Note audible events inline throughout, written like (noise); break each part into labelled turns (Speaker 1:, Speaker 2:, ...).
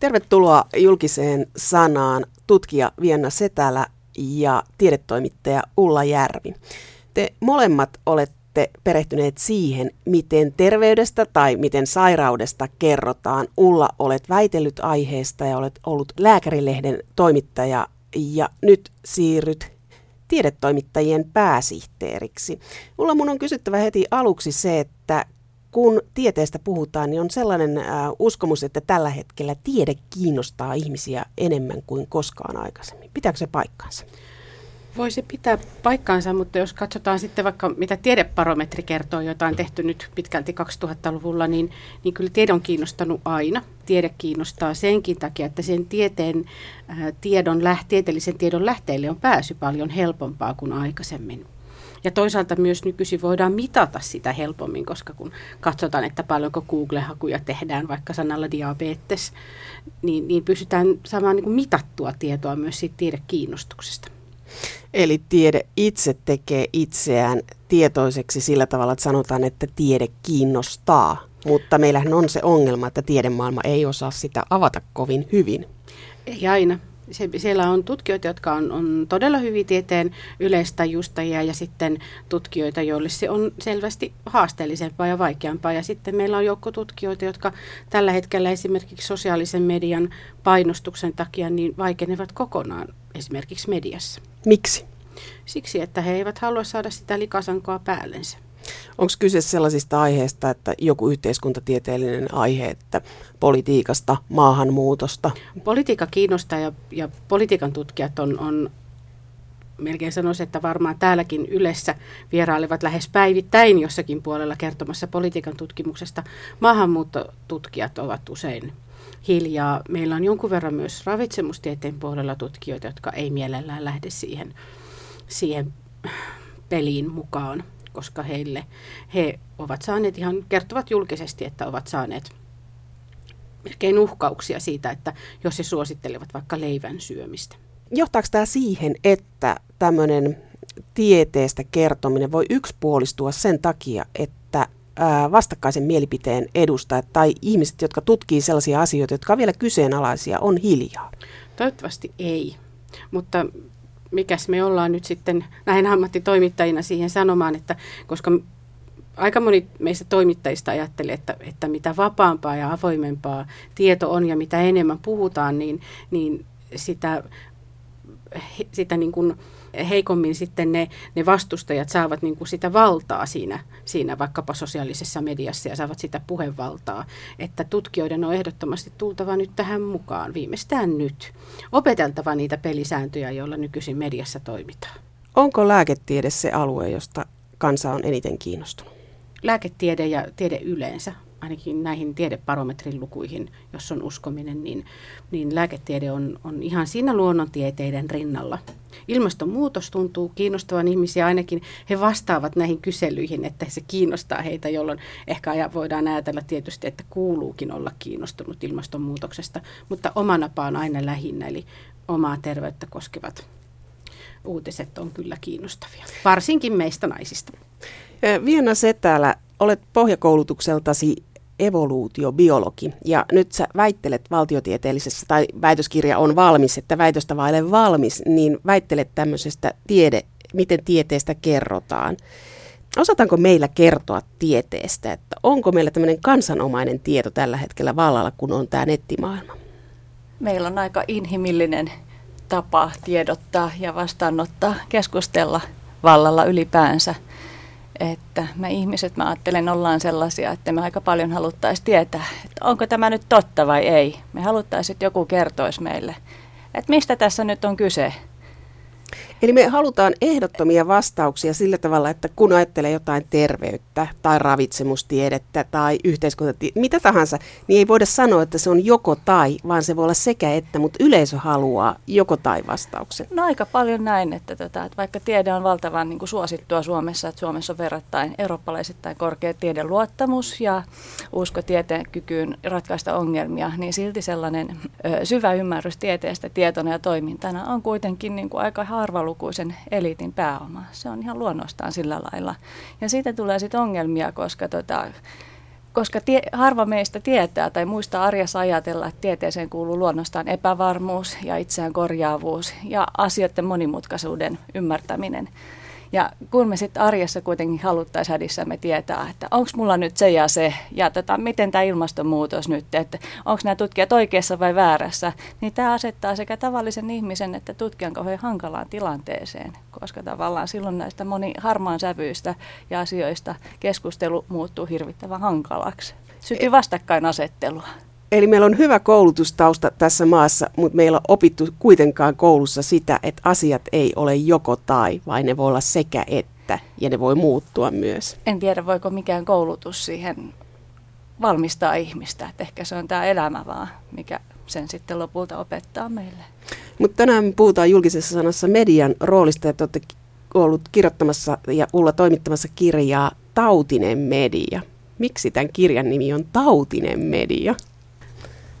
Speaker 1: Tervetuloa julkiseen sanaan tutkija Vienna Setälä ja tiedetoimittaja Ulla Järvi. Te molemmat olette perehtyneet siihen, miten terveydestä tai miten sairaudesta kerrotaan. Ulla, olet väitellyt aiheesta ja olet ollut lääkärilehden toimittaja ja nyt siirryt tiedetoimittajien pääsihteeriksi. Ulla, mun on kysyttävä heti aluksi se, että kun tieteestä puhutaan, niin on sellainen äh, uskomus, että tällä hetkellä tiede kiinnostaa ihmisiä enemmän kuin koskaan aikaisemmin. Pitääkö se paikkaansa?
Speaker 2: Voisi pitää paikkaansa, mutta jos katsotaan sitten vaikka mitä tiedeparometri kertoo, jota on tehty nyt pitkälti 2000-luvulla, niin, niin kyllä tiede on kiinnostanut aina. Tiede kiinnostaa senkin takia, että sen tieteen, äh, tiedon, tieteellisen tiedon lähteille on pääsy paljon helpompaa kuin aikaisemmin. Ja toisaalta myös nykyisin voidaan mitata sitä helpommin, koska kun katsotaan, että paljonko Google-hakuja tehdään vaikka sanalla diabetes, niin, niin pystytään saamaan niin kuin mitattua tietoa myös siitä tiedekiinnostuksesta.
Speaker 1: Eli tiede itse tekee itseään tietoiseksi sillä tavalla, että sanotaan, että tiede kiinnostaa. Mutta meillähän on se ongelma, että tiedemaailma ei osaa sitä avata kovin hyvin.
Speaker 2: Ei aina se, siellä on tutkijoita, jotka on, on todella hyvin tieteen yleistajustajia ja sitten tutkijoita, joille se on selvästi haasteellisempaa ja vaikeampaa. Ja sitten meillä on joukko tutkijoita, jotka tällä hetkellä esimerkiksi sosiaalisen median painostuksen takia niin vaikenevat kokonaan esimerkiksi mediassa.
Speaker 1: Miksi?
Speaker 2: Siksi, että he eivät halua saada sitä likasankoa päällensä.
Speaker 1: Onko kyse sellaisista aiheista, että joku yhteiskuntatieteellinen aihe, että politiikasta, maahanmuutosta?
Speaker 2: Politiikka kiinnostaa ja, ja politiikan tutkijat on, on melkein sanoisin, että varmaan täälläkin Ylessä vierailevat lähes päivittäin jossakin puolella kertomassa politiikan tutkimuksesta. Maahanmuuttotutkijat ovat usein hiljaa. Meillä on jonkun verran myös ravitsemustieteen puolella tutkijoita, jotka ei mielellään lähde siihen, siihen peliin mukaan koska heille, he ovat saaneet ihan, kertovat julkisesti, että ovat saaneet melkein uhkauksia siitä, että jos he suosittelevat vaikka leivän syömistä.
Speaker 1: Johtaako tämä siihen, että tämmöinen tieteestä kertominen voi yksipuolistua sen takia, että vastakkaisen mielipiteen edustajat tai ihmiset, jotka tutkii sellaisia asioita, jotka ovat vielä kyseenalaisia, on hiljaa?
Speaker 2: Toivottavasti ei. Mutta mikäs me ollaan nyt sitten näin ammattitoimittajina siihen sanomaan, että koska aika moni meistä toimittajista ajattelee, että, että mitä vapaampaa ja avoimempaa tieto on ja mitä enemmän puhutaan, niin, niin sitä, sitä niin kuin heikommin sitten ne, ne vastustajat saavat niin kuin sitä valtaa siinä, siinä vaikkapa sosiaalisessa mediassa ja saavat sitä puhevaltaa. Että tutkijoiden on ehdottomasti tultava nyt tähän mukaan, viimeistään nyt. Opeteltava niitä pelisääntöjä, joilla nykyisin mediassa toimitaan.
Speaker 1: Onko lääketiede se alue, josta kansa on eniten kiinnostunut?
Speaker 2: Lääketiede ja tiede yleensä ainakin näihin tiedeparometrin lukuihin, jos on uskominen, niin, niin lääketiede on, on ihan siinä luonnontieteiden rinnalla. Ilmastonmuutos tuntuu kiinnostavan ihmisiä, ainakin he vastaavat näihin kyselyihin, että se kiinnostaa heitä, jolloin ehkä voidaan ajatella tietysti, että kuuluukin olla kiinnostunut ilmastonmuutoksesta, mutta oma napa on aina lähinnä, eli omaa terveyttä koskevat uutiset on kyllä kiinnostavia, varsinkin meistä naisista.
Speaker 1: Viena Setälä, olet pohjakoulutukseltasi evoluutiobiologi. Ja nyt sä väittelet valtiotieteellisessä, tai väitöskirja on valmis, että väitöstä vaille valmis, niin väittelet tämmöisestä tiede, miten tieteestä kerrotaan. Osataanko meillä kertoa tieteestä, että onko meillä tämmöinen kansanomainen tieto tällä hetkellä vallalla, kun on tämä nettimaailma?
Speaker 3: Meillä on aika inhimillinen tapa tiedottaa ja vastaanottaa, keskustella vallalla ylipäänsä – että me ihmiset, mä ajattelen, ollaan sellaisia, että me aika paljon haluttaisiin tietää, että onko tämä nyt totta vai ei. Me haluttaisiin, että joku kertoisi meille, että mistä tässä nyt on kyse.
Speaker 1: Eli me halutaan ehdottomia vastauksia sillä tavalla, että kun ajattelee jotain terveyttä tai ravitsemustiedettä tai yhteiskuntatiedettä, mitä tahansa, niin ei voida sanoa, että se on joko tai, vaan se voi olla sekä että, mutta yleisö haluaa joko tai vastauksen.
Speaker 3: No aika paljon näin, että, tota, että vaikka tiede on valtavan niin kuin suosittua Suomessa, että Suomessa on verrattain eurooppalaisittain korkea tiedeluottamus ja usko tieteen kykyyn ratkaista ongelmia, niin silti sellainen ö, syvä ymmärrys tieteestä tietona ja toimintana on kuitenkin niin kuin aika harvalukuisen eliitin pääoma. Se on ihan luonnostaan sillä lailla. Ja siitä tulee sitten ongelmia, koska tota, koska tie, harva meistä tietää tai muista arjessa ajatella, että tieteeseen kuuluu luonnostaan epävarmuus ja itseään korjaavuus ja asioiden monimutkaisuuden ymmärtäminen. Ja kun me sitten arjessa kuitenkin haluttaisiin hädissämme tietää, että onko mulla nyt se ja se, ja tota, miten tämä ilmastonmuutos nyt, että onko nämä tutkijat oikeassa vai väärässä, niin tämä asettaa sekä tavallisen ihmisen että tutkijan kauhean hankalaan tilanteeseen, koska tavallaan silloin näistä moni harmaan sävyistä ja asioista keskustelu muuttuu hirvittävän hankalaksi. Sytyy vastakkainasettelua.
Speaker 1: Eli meillä on hyvä koulutustausta tässä maassa, mutta meillä on opittu kuitenkaan koulussa sitä, että asiat ei ole joko tai, vaan ne voi olla sekä että, ja ne voi muuttua myös.
Speaker 3: En tiedä, voiko mikään koulutus siihen valmistaa ihmistä, että ehkä se on tämä elämä vaan, mikä sen sitten lopulta opettaa meille.
Speaker 1: Mutta tänään me puhutaan julkisessa sanassa median roolista, että olette ollut kirjoittamassa ja Ulla toimittamassa kirjaa Tautinen media. Miksi tämän kirjan nimi on Tautinen media?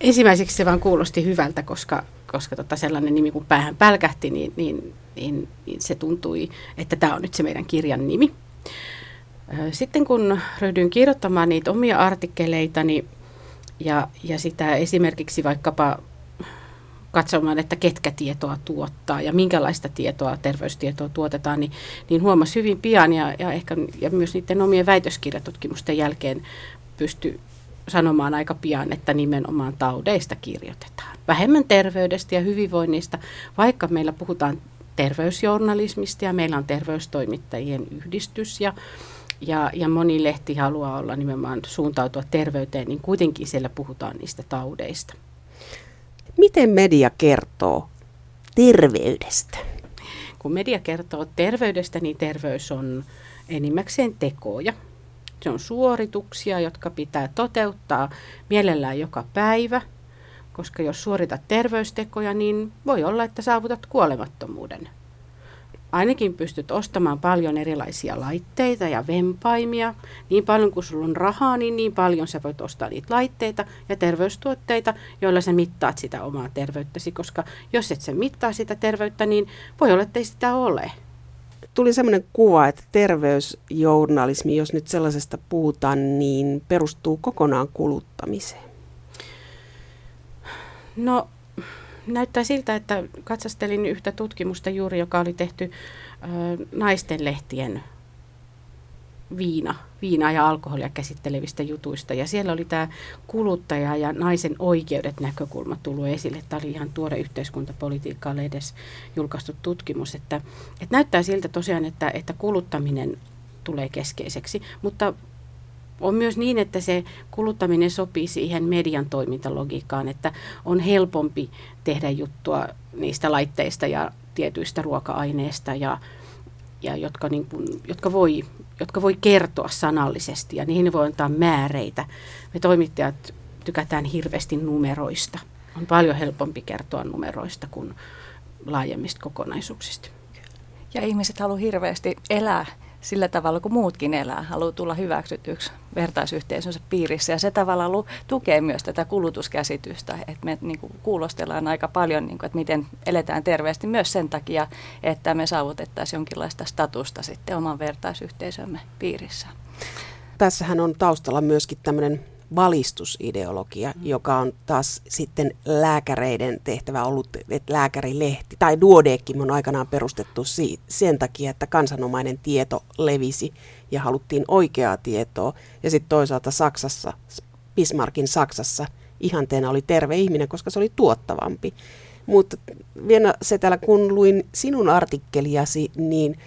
Speaker 2: Ensimmäiseksi se vaan kuulosti hyvältä, koska, koska tota sellainen nimi kun päähän pälkähti, niin, niin, niin, niin se tuntui, että tämä on nyt se meidän kirjan nimi. Sitten kun ryhdyin kirjoittamaan niitä omia artikkeleitani ja, ja sitä esimerkiksi vaikkapa katsomaan, että ketkä tietoa tuottaa ja minkälaista tietoa, terveystietoa tuotetaan, niin, niin huomasi hyvin pian ja, ja ehkä ja myös niiden omien väitöskirjatutkimusten jälkeen pysty sanomaan aika pian, että nimenomaan taudeista kirjoitetaan. Vähemmän terveydestä ja hyvinvoinnista, vaikka meillä puhutaan terveysjournalismista ja meillä on terveystoimittajien yhdistys ja, ja, ja moni lehti haluaa olla nimenomaan suuntautua terveyteen, niin kuitenkin siellä puhutaan niistä taudeista.
Speaker 1: Miten media kertoo terveydestä?
Speaker 2: Kun media kertoo terveydestä, niin terveys on enimmäkseen tekoja. Se on suorituksia, jotka pitää toteuttaa mielellään joka päivä, koska jos suoritat terveystekoja, niin voi olla, että saavutat kuolemattomuuden. Ainakin pystyt ostamaan paljon erilaisia laitteita ja vempaimia. Niin paljon kuin sulla on rahaa, niin niin paljon sä voit ostaa niitä laitteita ja terveystuotteita, joilla sä mittaat sitä omaa terveyttäsi. Koska jos et sä mittaa sitä terveyttä, niin voi olla, että ei sitä ole
Speaker 1: tuli sellainen kuva, että terveysjournalismi, jos nyt sellaisesta puhutaan, niin perustuu kokonaan kuluttamiseen.
Speaker 2: No näyttää siltä, että katsastelin yhtä tutkimusta juuri, joka oli tehty ö, naisten lehtien viina, viina ja alkoholia käsittelevistä jutuista. Ja siellä oli tämä kuluttaja ja naisen oikeudet näkökulma tullut esille. Tämä oli ihan tuore yhteiskuntapolitiikkaa edes julkaistu tutkimus. Että, että näyttää siltä tosiaan, että, että kuluttaminen tulee keskeiseksi, mutta on myös niin, että se kuluttaminen sopii siihen median toimintalogiikkaan, että on helpompi tehdä juttua niistä laitteista ja tietyistä ruoka-aineista ja, ja jotka, niin kuin, jotka, voi, jotka voi kertoa sanallisesti ja niihin voi antaa määreitä. Me toimittajat tykätään hirveästi numeroista. On paljon helpompi kertoa numeroista kuin laajemmista kokonaisuuksista.
Speaker 3: Ja ihmiset haluavat hirveästi elää sillä tavalla kuin muutkin elää, haluaa tulla hyväksytyksi vertaisyhteisönsä piirissä. Ja se tavallaan tukee myös tätä kulutuskäsitystä, että me niin kuin, kuulostellaan aika paljon, niin kuin, että miten eletään terveesti myös sen takia, että me saavutettaisiin jonkinlaista statusta sitten oman vertaisyhteisömme piirissä.
Speaker 1: Tässähän on taustalla myöskin tämmöinen valistusideologia, mm. joka on taas sitten lääkäreiden tehtävä ollut, että lääkärilehti tai Duodeckim on aikanaan perustettu sen takia, että kansanomainen tieto levisi ja haluttiin oikeaa tietoa. Ja sitten toisaalta Saksassa, Bismarckin Saksassa, ihanteena oli terve ihminen, koska se oli tuottavampi. Mutta vielä se täällä, kun luin sinun artikkeliasi, niin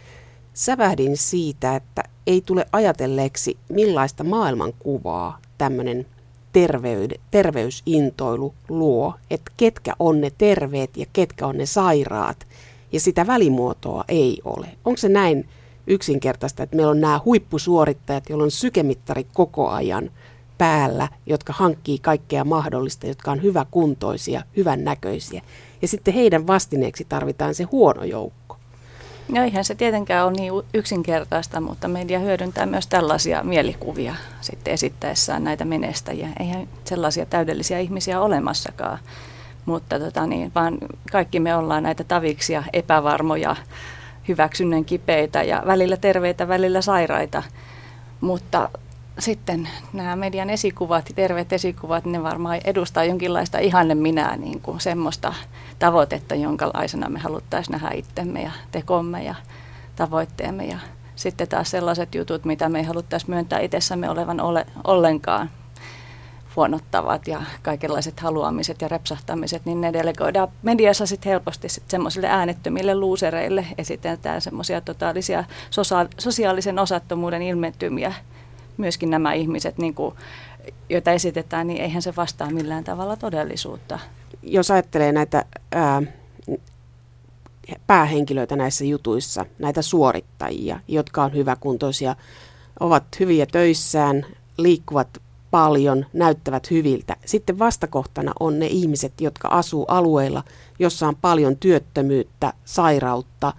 Speaker 1: sävähdin siitä, että ei tule ajatelleeksi, millaista maailmankuvaa tämmöinen terveyde, terveysintoilu luo, että ketkä on ne terveet ja ketkä on ne sairaat, ja sitä välimuotoa ei ole. Onko se näin yksinkertaista, että meillä on nämä huippusuorittajat, joilla on sykemittari koko ajan päällä, jotka hankkii kaikkea mahdollista, jotka on hyväkuntoisia, hyvän näköisiä. Ja sitten heidän vastineeksi tarvitaan se huono joukko.
Speaker 3: No eihän se tietenkään ole niin yksinkertaista, mutta media hyödyntää myös tällaisia mielikuvia sitten esittäessään näitä menestäjiä. Eihän sellaisia täydellisiä ihmisiä olemassakaan, mutta tota niin, vaan kaikki me ollaan näitä taviksia, epävarmoja, hyväksynnän kipeitä ja välillä terveitä, välillä sairaita. Mutta sitten nämä median esikuvat, terveet esikuvat, ne varmaan edustaa jonkinlaista ihanne minää, niin kuin semmoista tavoitetta, jonkalaisena me haluttaisiin nähdä itsemme ja tekomme ja tavoitteemme. Ja sitten taas sellaiset jutut, mitä me ei haluttaisi myöntää itsessämme olevan ole, ollenkaan huonottavat ja kaikenlaiset haluamiset ja repsahtamiset, niin ne delegoidaan mediassa sitten helposti sit semmoisille äänettömille luusereille. Esitetään semmoisia totaalisia sosiaalisen osattomuuden ilmentymiä. Myöskin nämä ihmiset, niin kuin, joita esitetään, niin eihän se vastaa millään tavalla todellisuutta.
Speaker 1: Jos ajattelee näitä ää, päähenkilöitä näissä jutuissa, näitä suorittajia, jotka on hyväkuntoisia, ovat hyviä töissään, liikkuvat paljon, näyttävät hyviltä. Sitten vastakohtana on ne ihmiset, jotka asuu alueilla, jossa on paljon työttömyyttä, sairautta,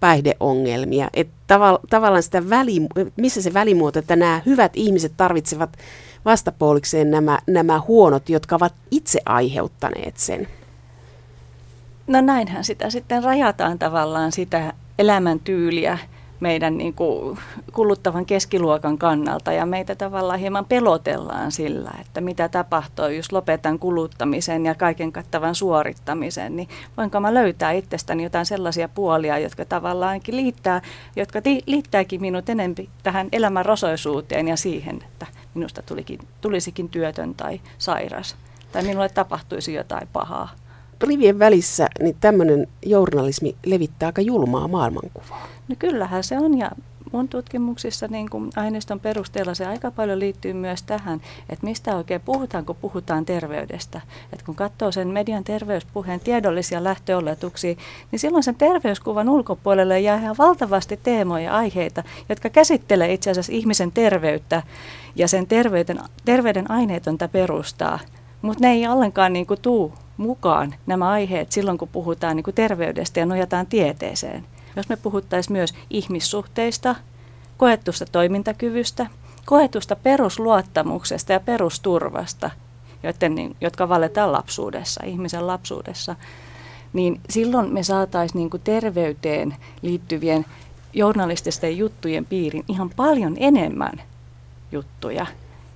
Speaker 1: päihdeongelmia. Et tavall- tavallaan sitä väli, missä se välimuoto, että nämä hyvät ihmiset tarvitsevat vastapuolikseen nämä, nämä huonot, jotka ovat itse aiheuttaneet sen.
Speaker 3: No näinhän sitä sitten rajataan tavallaan sitä elämäntyyliä meidän niin kuin kuluttavan keskiluokan kannalta. Ja meitä tavallaan hieman pelotellaan sillä, että mitä tapahtuu, jos lopetan kuluttamisen ja kaiken kattavan suorittamisen, niin voinko mä löytää itsestäni jotain sellaisia puolia, jotka tavallaankin liittää, jotka liittääkin minut enempi tähän elämän rosoisuuteen ja siihen, että minusta tulikin, tulisikin työtön tai sairas. Tai minulle tapahtuisi jotain pahaa
Speaker 1: rivien välissä niin tämmöinen journalismi levittää aika julmaa maailmankuvaa.
Speaker 3: No kyllähän se on ja mun tutkimuksissa niin kuin aineiston perusteella se aika paljon liittyy myös tähän, että mistä oikein puhutaan, kun puhutaan terveydestä. Että kun katsoo sen median terveyspuheen tiedollisia lähtöoletuksia, niin silloin sen terveyskuvan ulkopuolelle jää ihan valtavasti teemoja ja aiheita, jotka käsittelee itse asiassa ihmisen terveyttä ja sen terveyden, terveyden aineetonta perustaa. Mutta ne ei ollenkaan niin kuin tuu mukaan nämä aiheet silloin, kun puhutaan niin kuin terveydestä ja nojataan tieteeseen. Jos me puhuttaisiin myös ihmissuhteista, koettusta toimintakyvystä, koetusta perusluottamuksesta ja perusturvasta, joiden, niin, jotka valetaan lapsuudessa, ihmisen lapsuudessa, niin silloin me saataisiin niin terveyteen liittyvien journalististen juttujen piirin ihan paljon enemmän juttuja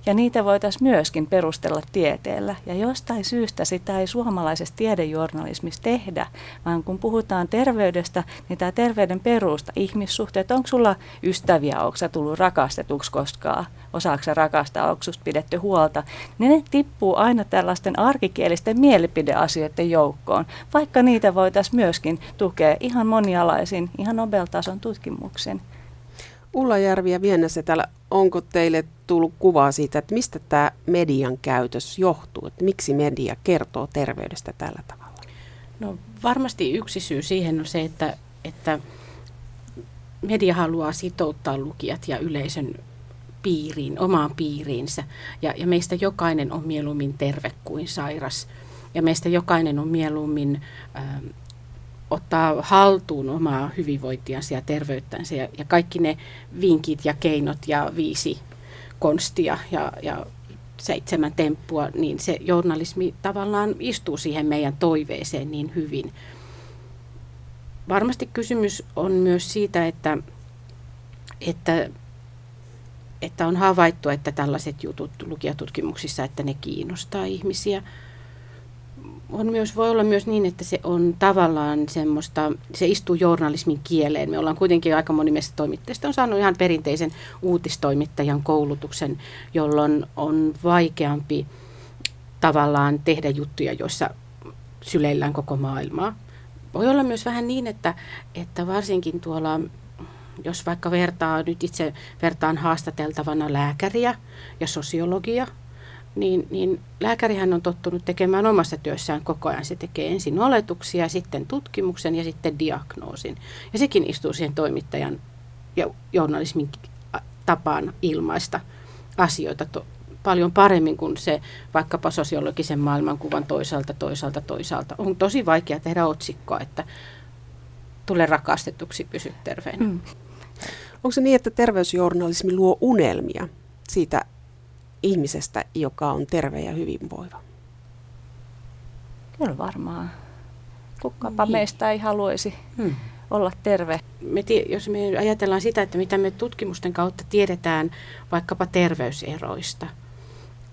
Speaker 3: ja niitä voitaisiin myöskin perustella tieteellä. Ja jostain syystä sitä ei suomalaisessa tiedejournalismissa tehdä, vaan kun puhutaan terveydestä, niin tämä terveyden perusta, ihmissuhteet, onko sulla ystäviä, onko sä tullut rakastetuksi koskaan, osaako sä rakastaa, onko susta pidetty huolta, niin ne tippuu aina tällaisten arkikielisten mielipideasioiden joukkoon, vaikka niitä voitaisiin myöskin tukea ihan monialaisin, ihan Nobel-tason tutkimuksen.
Speaker 1: Ulla Järvi ja Viennäsetälä, onko teille tullut kuvaa siitä, että mistä tämä median käytös johtuu? Että miksi media kertoo terveydestä tällä tavalla?
Speaker 2: No varmasti yksi syy siihen on se, että, että media haluaa sitouttaa lukijat ja yleisön piiriin, omaan piiriinsä. Ja, ja meistä jokainen on mieluummin terve kuin sairas. Ja meistä jokainen on mieluummin ähm, ottaa haltuun omaa hyvinvointiansa ja terveyttänsä ja, ja kaikki ne vinkit ja keinot ja viisi konstia ja, ja seitsemän temppua, niin se journalismi tavallaan istuu siihen meidän toiveeseen niin hyvin. Varmasti kysymys on myös siitä, että, että, että on havaittu, että tällaiset jutut lukijatutkimuksissa, että ne kiinnostaa ihmisiä – on myös, voi olla myös niin, että se on tavallaan semmoista, se istuu journalismin kieleen. Me ollaan kuitenkin aika moni meistä toimittajista on saanut ihan perinteisen uutistoimittajan koulutuksen, jolloin on vaikeampi tavallaan tehdä juttuja, joissa syleillään koko maailmaa. Voi olla myös vähän niin, että, että varsinkin tuolla, jos vaikka vertaa, nyt itse vertaan haastateltavana lääkäriä ja sosiologia – niin, niin lääkärihän on tottunut tekemään omassa työssään koko ajan. Se tekee ensin oletuksia, sitten tutkimuksen ja sitten diagnoosin. Ja sekin istuu siihen toimittajan ja journalismin tapaan ilmaista asioita to, paljon paremmin kuin se vaikkapa sosiologisen maailmankuvan toisaalta, toisaalta, toisaalta. On tosi vaikea tehdä otsikkoa, että tule rakastetuksi, pysy terveenä. Mm.
Speaker 1: Onko se niin, että terveysjournalismi luo unelmia siitä ihmisestä, joka on terve ja hyvinvoiva?
Speaker 3: Kyllä varmaan. Kukkapa niin. meistä ei haluaisi hmm. olla terve.
Speaker 2: Me, jos me ajatellaan sitä, että mitä me tutkimusten kautta tiedetään vaikkapa terveyseroista,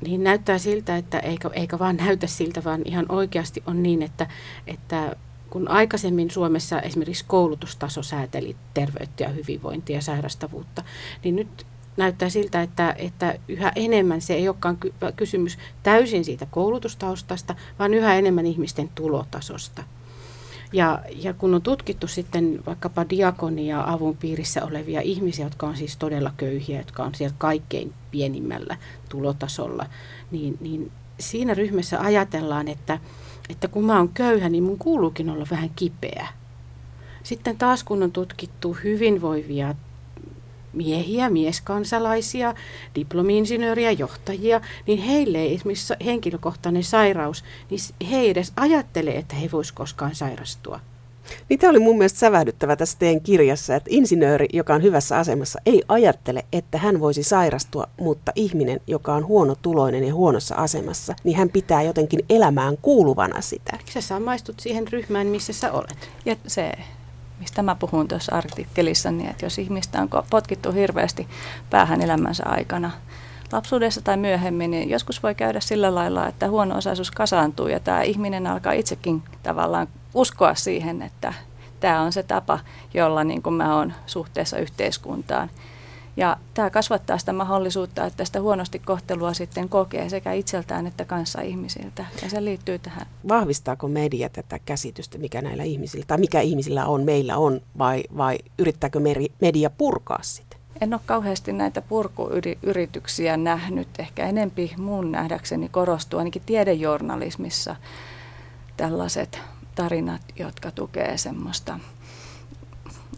Speaker 2: niin näyttää siltä, että eikä, eikä vaan näytä siltä, vaan ihan oikeasti on niin, että, että kun aikaisemmin Suomessa esimerkiksi koulutustaso sääteli terveyttä ja hyvinvointia ja sairastavuutta, niin nyt näyttää siltä, että, että yhä enemmän se ei olekaan kysymys täysin siitä koulutustaustasta, vaan yhä enemmän ihmisten tulotasosta. Ja, ja kun on tutkittu sitten vaikkapa diakonia avun piirissä olevia ihmisiä, jotka on siis todella köyhiä, jotka on siellä kaikkein pienimmällä tulotasolla, niin, niin siinä ryhmässä ajatellaan, että, että kun mä oon köyhä, niin mun kuuluukin olla vähän kipeä. Sitten taas kun on tutkittu hyvinvoivia miehiä, mieskansalaisia, diplomi-insinööriä, johtajia, niin heille ei esimerkiksi henkilökohtainen sairaus, niin he ei edes ajattele, että he voisivat koskaan sairastua.
Speaker 1: Niin tämä oli mun mielestä sävähdyttävä tässä teidän kirjassa, että insinööri, joka on hyvässä asemassa, ei ajattele, että hän voisi sairastua, mutta ihminen, joka on huonotuloinen ja huonossa asemassa, niin hän pitää jotenkin elämään kuuluvana sitä.
Speaker 2: Sä samaistut siihen ryhmään, missä sä olet.
Speaker 3: Ja se mistä mä puhun tuossa artikkelissa, niin että jos ihmistä on potkittu hirveästi päähän elämänsä aikana, lapsuudessa tai myöhemmin, niin joskus voi käydä sillä lailla, että huono-osaisuus kasaantuu ja tämä ihminen alkaa itsekin tavallaan uskoa siihen, että tämä on se tapa, jolla niin kuin mä oon suhteessa yhteiskuntaan. Ja tämä kasvattaa sitä mahdollisuutta, että sitä huonosti kohtelua sitten kokee sekä itseltään että kanssa ihmisiltä. Ja se liittyy tähän.
Speaker 1: Vahvistaako media tätä käsitystä, mikä näillä ihmisillä, tai mikä ihmisillä on, meillä on, vai, vai yrittääkö media purkaa sitä?
Speaker 3: En ole kauheasti näitä purkuyrityksiä nähnyt. Ehkä enempi mun nähdäkseni korostuu ainakin tiedejournalismissa tällaiset tarinat, jotka tukee semmoista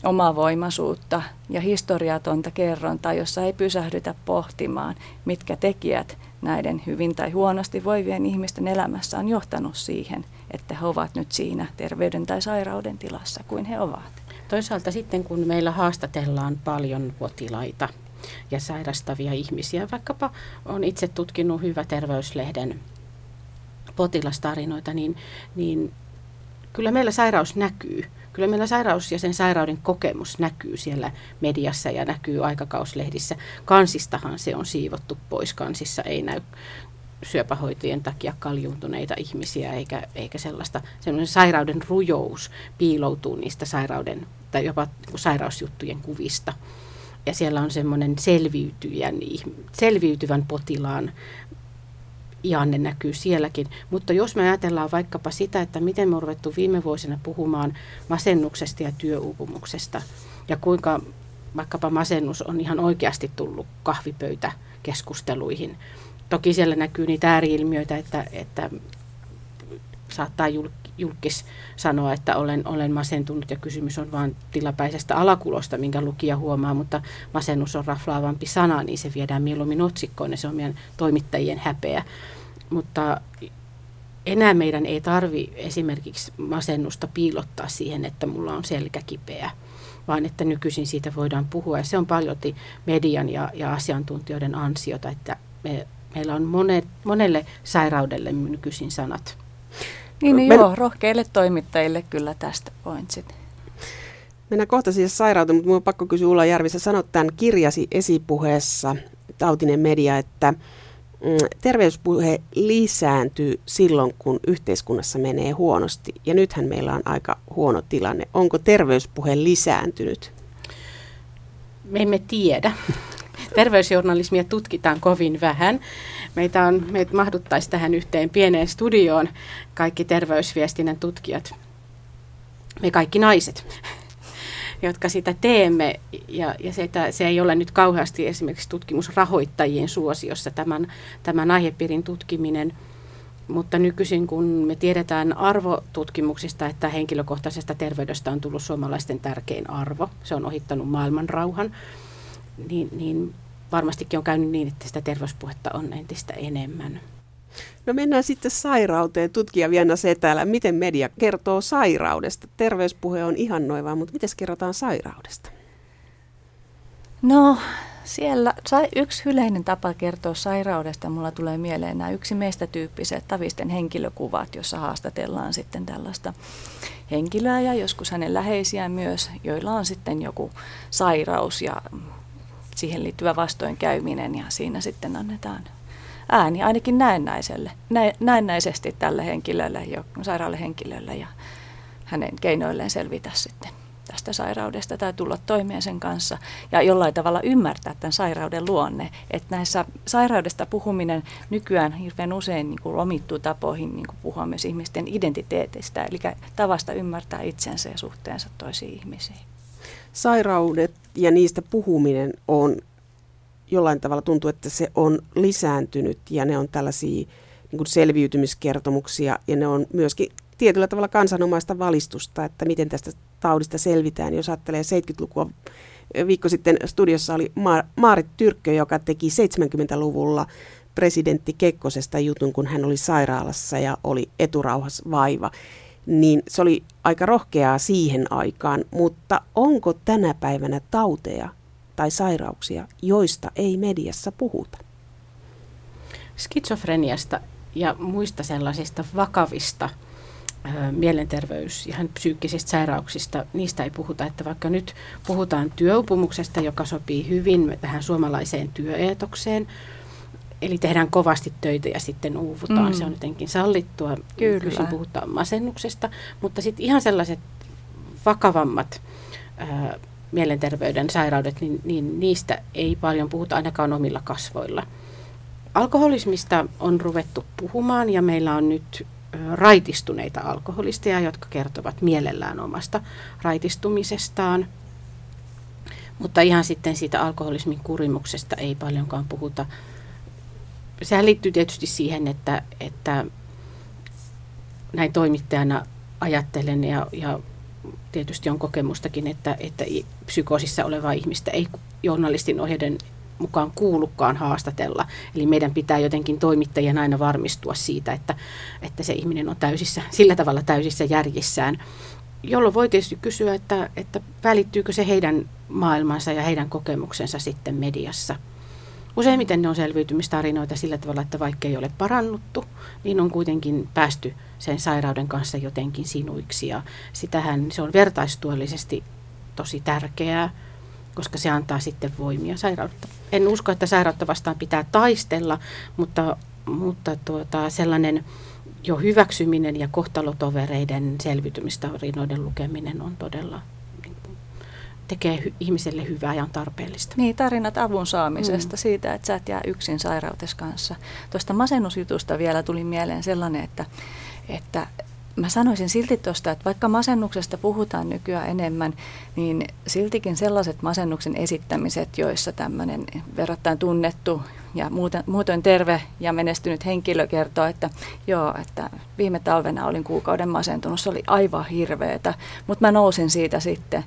Speaker 3: omavoimaisuutta ja historiatonta kerrontaa, jossa ei pysähdytä pohtimaan, mitkä tekijät näiden hyvin tai huonosti voivien ihmisten elämässä on johtanut siihen, että he ovat nyt siinä terveyden tai sairauden tilassa kuin he ovat.
Speaker 2: Toisaalta sitten kun meillä haastatellaan paljon potilaita ja sairastavia ihmisiä, vaikkapa on itse tutkinut Hyvä terveyslehden potilastarinoita, niin, niin kyllä meillä sairaus näkyy kyllä meillä sairaus ja sen sairauden kokemus näkyy siellä mediassa ja näkyy aikakauslehdissä. Kansistahan se on siivottu pois. Kansissa ei näy syöpähoitojen takia kaljuuntuneita ihmisiä, eikä, eikä sellaista sellainen sairauden rujous piiloutuu niistä sairauden tai jopa sairausjuttujen kuvista. Ja siellä on semmoinen selviytyjän, selviytyvän potilaan ihanne näkyy sielläkin. Mutta jos me ajatellaan vaikkapa sitä, että miten me on ruvettu viime vuosina puhumaan masennuksesta ja työuupumuksesta ja kuinka vaikkapa masennus on ihan oikeasti tullut kahvipöytäkeskusteluihin. Toki siellä näkyy niitä ääriilmiöitä, että, että saattaa julkis sanoa, että olen, olen masentunut ja kysymys on vain tilapäisestä alakulosta, minkä lukija huomaa, mutta masennus on raflaavampi sana, niin se viedään mieluummin otsikkoon ja se on meidän toimittajien häpeä. Mutta enää meidän ei tarvi esimerkiksi masennusta piilottaa siihen, että mulla on selkä kipeä, vaan että nykyisin siitä voidaan puhua. Ja se on paljolti median ja, ja asiantuntijoiden ansiota, että me, meillä on monet, monelle sairaudelle nykyisin sanat.
Speaker 3: Niin, niin Men... joo, rohkeille toimittajille kyllä tästä pointsit.
Speaker 1: Mennään kohta siis sairauteen, mutta minun on pakko kysyä Ulla Järvi, sä sanot tämän kirjasi esipuheessa, Tautinen media, että mm, terveyspuhe lisääntyy silloin, kun yhteiskunnassa menee huonosti. Ja nythän meillä on aika huono tilanne. Onko terveyspuhe lisääntynyt?
Speaker 2: Me emme tiedä. (laughs) Terveysjournalismia tutkitaan kovin vähän. Meitä, on, meitä mahduttaisi tähän yhteen pieneen studioon kaikki terveysviestinnän tutkijat. Me kaikki naiset (laughs) jotka sitä teemme. Ja, ja se, että se ei ole nyt kauheasti esimerkiksi tutkimusrahoittajien suosiossa tämän, tämän aihepiirin tutkiminen. Mutta nykyisin, kun me tiedetään arvotutkimuksista, että henkilökohtaisesta terveydestä on tullut suomalaisten tärkein arvo, se on ohittanut maailman rauhan, niin, niin varmastikin on käynyt niin, että sitä terveyspuhetta on entistä enemmän.
Speaker 1: No mennään sitten sairauteen. Tutkija Vienna Setälä, miten media kertoo sairaudesta? Terveyspuhe on ihan noivaa, mutta miten kerrotaan sairaudesta?
Speaker 3: No, siellä yksi yleinen tapa kertoa sairaudesta, mulla tulee mieleen nämä yksi meistä tyyppiset tavisten henkilökuvat, jossa haastatellaan sitten tällaista henkilöä ja joskus hänen läheisiään myös, joilla on sitten joku sairaus ja siihen liittyvä vastoinkäyminen ja siinä sitten annetaan ääni ainakin näennäiselle, näennäisesti tälle henkilölle, sairaalle henkilölle ja hänen keinoilleen selvitä sitten tästä sairaudesta tai tulla toimeen sen kanssa ja jollain tavalla ymmärtää tämän sairauden luonne. Että näissä sairaudesta puhuminen nykyään hirveän usein niin kuin omittuu tapoihin niin kuin puhua myös ihmisten identiteetistä, eli tavasta ymmärtää itsensä ja suhteensa toisiin ihmisiin.
Speaker 1: Sairaudet ja niistä puhuminen on jollain tavalla tuntuu, että se on lisääntynyt ja ne on tällaisia niin kuin selviytymiskertomuksia ja ne on myöskin tietyllä tavalla kansanomaista valistusta, että miten tästä taudista selvitään. Jos ajattelee 70-lukua, viikko sitten studiossa oli Maarit Tyrkkö, joka teki 70-luvulla presidentti Kekkosesta jutun, kun hän oli sairaalassa ja oli eturauhas vaiva. Niin se oli aika rohkeaa siihen aikaan, mutta onko tänä päivänä tauteja tai sairauksia, joista ei mediassa puhuta?
Speaker 2: Skitsofreniasta ja muista sellaisista vakavista mielenterveys- ja psyykkisistä sairauksista, niistä ei puhuta, että vaikka nyt puhutaan työupumuksesta, joka sopii hyvin tähän suomalaiseen työeetokseen, eli tehdään kovasti töitä ja sitten uuvutaan, mm. se on jotenkin sallittua. Kyllä. Kyllä puhutaan masennuksesta, mutta sitten ihan sellaiset vakavammat ää, mielenterveyden sairaudet, niin, niin niistä ei paljon puhuta ainakaan omilla kasvoilla. Alkoholismista on ruvettu puhumaan ja meillä on nyt raitistuneita alkoholisteja, jotka kertovat mielellään omasta raitistumisestaan. Mutta ihan sitten siitä alkoholismin kurimuksesta ei paljonkaan puhuta. Sehän liittyy tietysti siihen, että, että näin toimittajana ajattelen ja, ja tietysti on kokemustakin, että, että psykoosissa olevaa ihmistä ei journalistin ohjeiden mukaan kuulukaan haastatella. Eli meidän pitää jotenkin toimittajien aina varmistua siitä, että, että se ihminen on täysissä, sillä tavalla täysissä järjissään, jolloin voi tietysti kysyä, että, että välittyykö se heidän maailmansa ja heidän kokemuksensa sitten mediassa. Useimmiten ne on selviytymistarinoita sillä tavalla, että vaikka ei ole parannuttu, niin on kuitenkin päästy sen sairauden kanssa jotenkin sinuiksi. Ja sitähän se on vertaistuellisesti tosi tärkeää koska se antaa sitten voimia sairautta. En usko, että sairautta vastaan pitää taistella, mutta, mutta tuota, sellainen jo hyväksyminen ja kohtalotovereiden selviytymistarinoiden lukeminen on todella tekee hy- ihmiselle hyvää ja on tarpeellista.
Speaker 3: Niin, tarinat avun saamisesta, mm. siitä, että sä et jää yksin sairautes kanssa. Tuosta masennusjutusta vielä tuli mieleen sellainen, että, että mä sanoisin silti tuosta, että vaikka masennuksesta puhutaan nykyään enemmän, niin siltikin sellaiset masennuksen esittämiset, joissa tämmöinen verrattain tunnettu ja muuten, muutoin terve ja menestynyt henkilö kertoo, että joo, että viime talvena olin kuukauden masentunut, se oli aivan hirveetä, mutta mä nousin siitä sitten.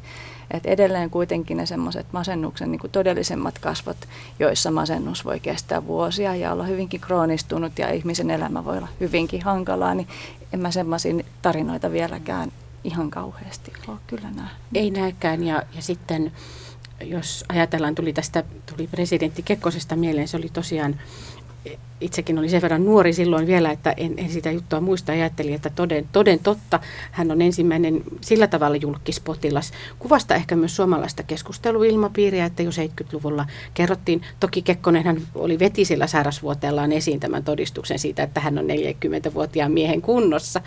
Speaker 3: Et edelleen kuitenkin ne semmoiset masennuksen niin todellisemmat kasvot, joissa masennus voi kestää vuosia ja olla hyvinkin kroonistunut ja ihmisen elämä voi olla hyvinkin hankalaa, niin en mä semmoisia tarinoita vieläkään ihan kauheasti ole kyllä nähnyt.
Speaker 2: Ei näkään ja, ja sitten jos ajatellaan, tuli tästä, tuli presidentti Kekkosesta mieleen, se oli tosiaan itsekin oli sen verran nuori silloin vielä, että en, en sitä juttua muista. Ajattelin, että toden, toden totta, hän on ensimmäinen sillä tavalla julkispotilas. Kuvasta ehkä myös suomalaista keskusteluilmapiiriä, että jo 70-luvulla kerrottiin. Toki Kekkonen hän oli veti sillä sairasvuoteellaan esiin tämän todistuksen siitä, että hän on 40-vuotiaan miehen kunnossa.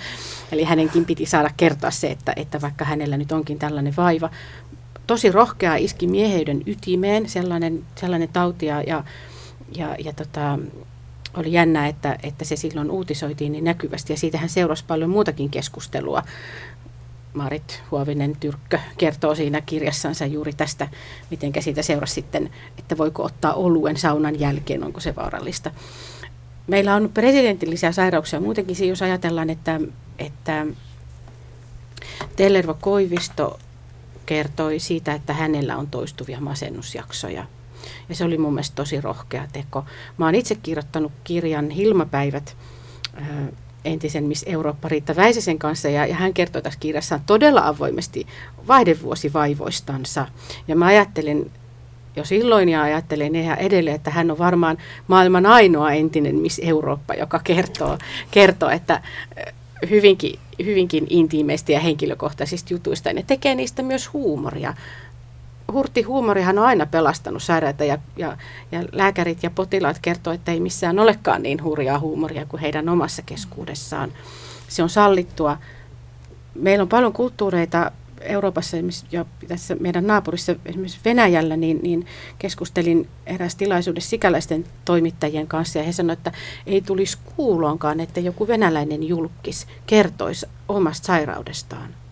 Speaker 2: Eli hänenkin piti saada kertoa se, että, että vaikka hänellä nyt onkin tällainen vaiva. Tosi rohkea iski mieheyden ytimeen sellainen, sellainen tauti ja, ja, ja tota, oli jännä, että, että se silloin uutisoitiin niin näkyvästi ja siitähän seurasi paljon muutakin keskustelua. Marit Huovinen Tyrkkö kertoo siinä kirjassansa juuri tästä, miten siitä seurasi sitten, että voiko ottaa oluen saunan jälkeen, onko se vaarallista. Meillä on presidentillisiä sairauksia muutenkin, jos ajatellaan, että, että Tellervo Koivisto kertoi siitä, että hänellä on toistuvia masennusjaksoja – ja se oli mun mielestä tosi rohkea teko. Mä oon itse kirjoittanut kirjan Hilmapäivät entisen Miss Eurooppa Riitta Väisäsen kanssa ja, ja hän kertoi tässä kirjassaan todella avoimesti vaihdevuosivaivoistansa. Ja mä ajattelin jo silloin ja ajattelen ihan edelleen, että hän on varmaan maailman ainoa entinen Miss Eurooppa, joka kertoo, kertoo että hyvinkin, hyvinkin intiimeistä ja henkilökohtaisista jutuista. Ne tekee niistä myös huumoria. Hurti huumorihan on aina pelastanut sairaita ja, ja, ja lääkärit ja potilaat kertoo, että ei missään olekaan niin hurjaa huumoria kuin heidän omassa keskuudessaan. Se on sallittua. Meillä on paljon kulttuureita Euroopassa ja tässä meidän naapurissa esimerkiksi Venäjällä, niin, niin keskustelin eräs tilaisuudessa sikäläisten toimittajien kanssa ja he sanoivat, että ei tulisi kuuloonkaan, että joku venäläinen julkis kertoisi omasta sairaudestaan.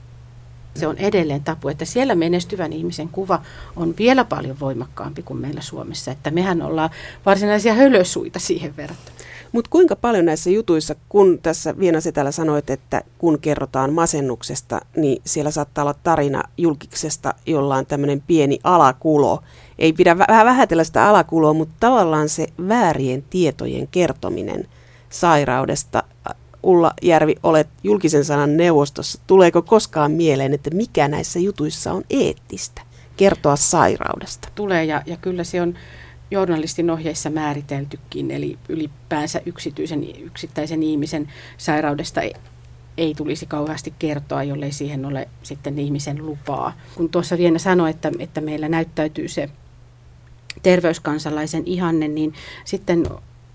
Speaker 2: Se on edelleen tapu, että siellä menestyvän ihmisen kuva on vielä paljon voimakkaampi kuin meillä Suomessa, että mehän ollaan varsinaisia hölösuita siihen verrattuna.
Speaker 1: Mutta kuinka paljon näissä jutuissa, kun tässä Viena Setälä sanoit, että kun kerrotaan masennuksesta, niin siellä saattaa olla tarina julkiksesta, jolla on tämmöinen pieni alakulo. Ei pidä vähän vähätellä sitä alakuloa, mutta tavallaan se väärien tietojen kertominen sairaudesta. Ulla Järvi, olet julkisen sanan neuvostossa. Tuleeko koskaan mieleen, että mikä näissä jutuissa on eettistä kertoa sairaudesta?
Speaker 2: Tulee ja, ja kyllä se on journalistin ohjeissa määriteltykin, eli ylipäänsä yksityisen, yksittäisen ihmisen sairaudesta ei, ei tulisi kauheasti kertoa, jollei siihen ole sitten ihmisen lupaa. Kun tuossa Viena sanoi, että, että meillä näyttäytyy se terveyskansalaisen ihanne, niin sitten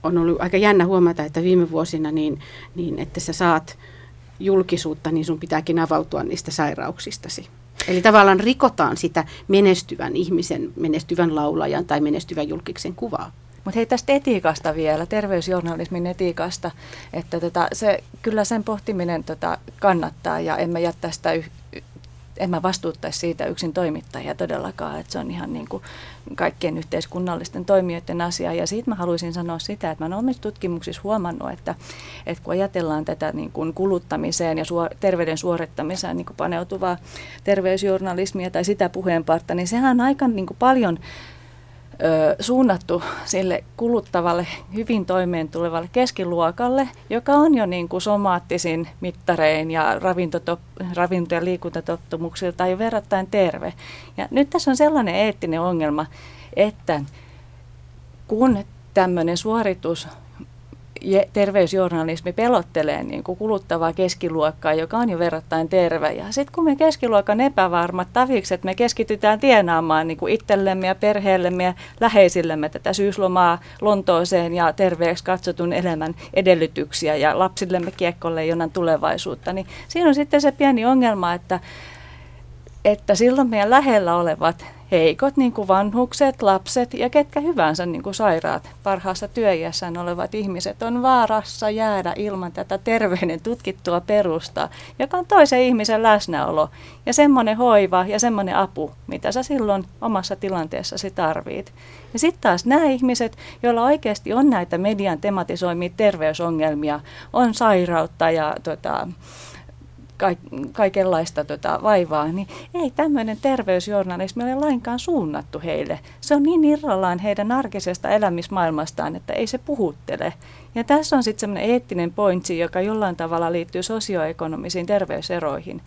Speaker 2: on ollut aika jännä huomata, että viime vuosina, niin, niin että sä saat julkisuutta, niin sun pitääkin avautua niistä sairauksistasi. Eli tavallaan rikotaan sitä menestyvän ihmisen, menestyvän laulajan tai menestyvän julkiksen kuvaa.
Speaker 3: Mutta hei tästä etiikasta vielä, terveysjournalismin etiikasta, että tota, se, kyllä sen pohtiminen tota, kannattaa ja emme jättää sitä yh, en mä vastuuttaisi siitä yksin toimittajia todellakaan, että se on ihan niin kuin kaikkien yhteiskunnallisten toimijoiden asia. Ja siitä mä haluaisin sanoa sitä, että mä olen omissa tutkimuksissa huomannut, että, että kun ajatellaan tätä niin kuin kuluttamiseen ja suor- terveyden suorittamiseen niin kuin paneutuvaa terveysjournalismia tai sitä puheenpartta, niin sehän on aika niin kuin paljon ö, suunnattu sille kuluttavalle, hyvin toimeen tulevalle keskiluokalle, joka on jo niin kuin somaattisin mittarein ja ravinto- ja liikuntatottumuksilta jo verrattain terve. Ja nyt tässä on sellainen eettinen ongelma, että kun tämmöinen suoritus terveysjournalismi pelottelee niin kuin kuluttavaa keskiluokkaa, joka on jo verrattain terve. Ja sitten kun me keskiluokan epävarmat tavikset, me keskitytään tienaamaan niin kuin itsellemme ja perheellemme ja läheisillemme tätä syyslomaa Lontooseen ja terveeksi katsotun elämän edellytyksiä ja lapsillemme kiekkolle jonan tulevaisuutta, niin siinä on sitten se pieni ongelma, että että silloin meidän lähellä olevat heikot, niin kuin vanhukset, lapset ja ketkä hyvänsä niin kuin sairaat, parhaassa työiässään olevat ihmiset on vaarassa jäädä ilman tätä terveyden tutkittua perustaa, joka on toisen ihmisen läsnäolo ja semmoinen hoiva ja semmoinen apu, mitä sä silloin omassa tilanteessasi tarvit. Ja sitten taas nämä ihmiset, joilla oikeasti on näitä median tematisoimia terveysongelmia, on sairautta ja tota, kaikenlaista tota vaivaa, niin ei tämmöinen terveysjournalismi ole lainkaan suunnattu heille. Se on niin irrallaan heidän arkisesta elämismaailmastaan, että ei se puhuttele. Ja tässä on sitten semmoinen eettinen pointsi, joka jollain tavalla liittyy sosioekonomisiin terveyseroihin.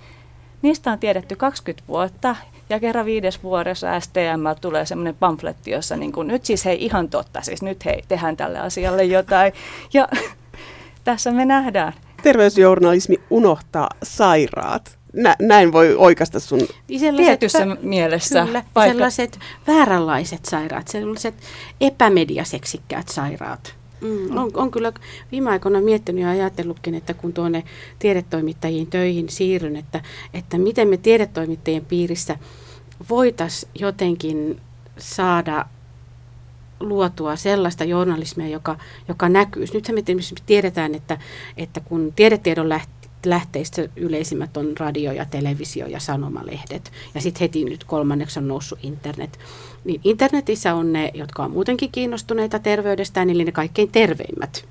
Speaker 3: Niistä on tiedetty 20 vuotta ja kerran viides vuodessa STM tulee semmoinen pamfletti, jossa niin kuin, nyt siis hei ihan totta, siis nyt hei tehdään tälle asialle jotain. Ja (laughs) tässä me nähdään,
Speaker 1: terveysjournalismi unohtaa sairaat. Nä, näin voi oikasta sun...
Speaker 3: Niin Tietyssä mielessä.
Speaker 2: Kyllä, sellaiset vääränlaiset sairaat, sellaiset epämediaseksikkäät sairaat. Mm, on, on kyllä viime aikoina miettinyt ja ajatellutkin, että kun tuonne tiedetoimittajiin töihin siirryn, että, että miten me tiedetoimittajien piirissä voitaisiin jotenkin saada luotua sellaista journalismia, joka, joka näkyy. Nythän me tiedetään, että, että kun tiedetiedon lähteistä yleisimmät on radio ja televisio ja sanomalehdet. Ja sitten heti nyt kolmanneksi on noussut internet. Niin internetissä on ne, jotka on muutenkin kiinnostuneita terveydestään, eli ne kaikkein terveimmät.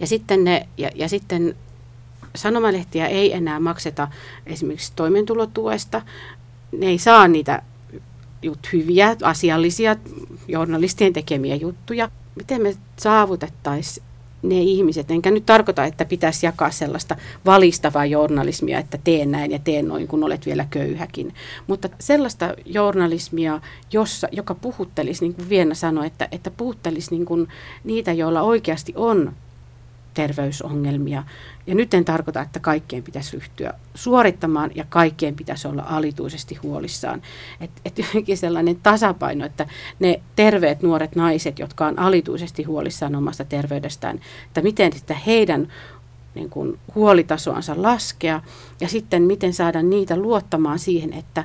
Speaker 2: Ja sitten, ne, ja, ja sitten sanomalehtiä ei enää makseta esimerkiksi toimeentulotuesta. Ne ei saa niitä jut, hyviä, asiallisia journalistien tekemiä juttuja. Miten me saavutettaisiin ne ihmiset, enkä nyt tarkoita, että pitäisi jakaa sellaista valistavaa journalismia, että teen näin ja teen noin, kun olet vielä köyhäkin. Mutta sellaista journalismia, jossa, joka puhuttelisi, niin kuin Vienna sanoi, että, että puhuttelisi niin kuin niitä, joilla oikeasti on terveysongelmia. Ja nyt en tarkoita, että kaikkien pitäisi ryhtyä suorittamaan ja kaikkien pitäisi olla alituisesti huolissaan. Että et jotenkin sellainen tasapaino, että ne terveet nuoret naiset, jotka on alituisesti huolissaan omasta terveydestään, että miten sitä heidän niin kuin, huolitasoansa laskea ja sitten miten saada niitä luottamaan siihen, että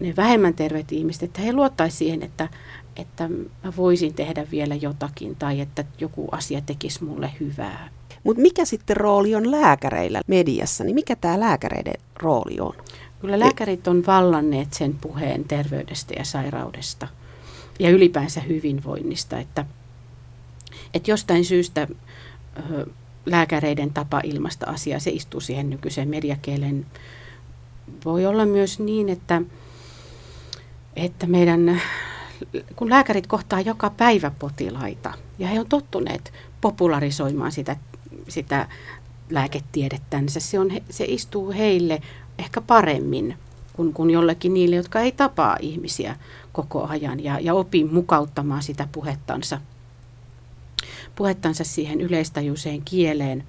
Speaker 2: ne vähemmän terveet ihmiset, että he luottaisivat siihen, että, että mä voisin tehdä vielä jotakin tai että joku asia tekisi mulle hyvää.
Speaker 1: Mutta mikä sitten rooli on lääkäreillä mediassa, niin mikä tämä lääkäreiden rooli on?
Speaker 2: Kyllä lääkärit on vallanneet sen puheen terveydestä ja sairaudesta ja ylipäänsä hyvinvoinnista, että, että jostain syystä ö, lääkäreiden tapa ilmasta asiaa, se istuu siihen nykyiseen mediakielen. Voi olla myös niin, että, että meidän kun lääkärit kohtaa joka päivä potilaita ja he on tottuneet popularisoimaan sitä, sitä lääketiedettänsä, se, on, se istuu heille ehkä paremmin kuin, kuin jollekin niille, jotka ei tapaa ihmisiä koko ajan ja, ja opi mukauttamaan sitä puhettansa, puhettansa siihen yleistajuiseen kieleen.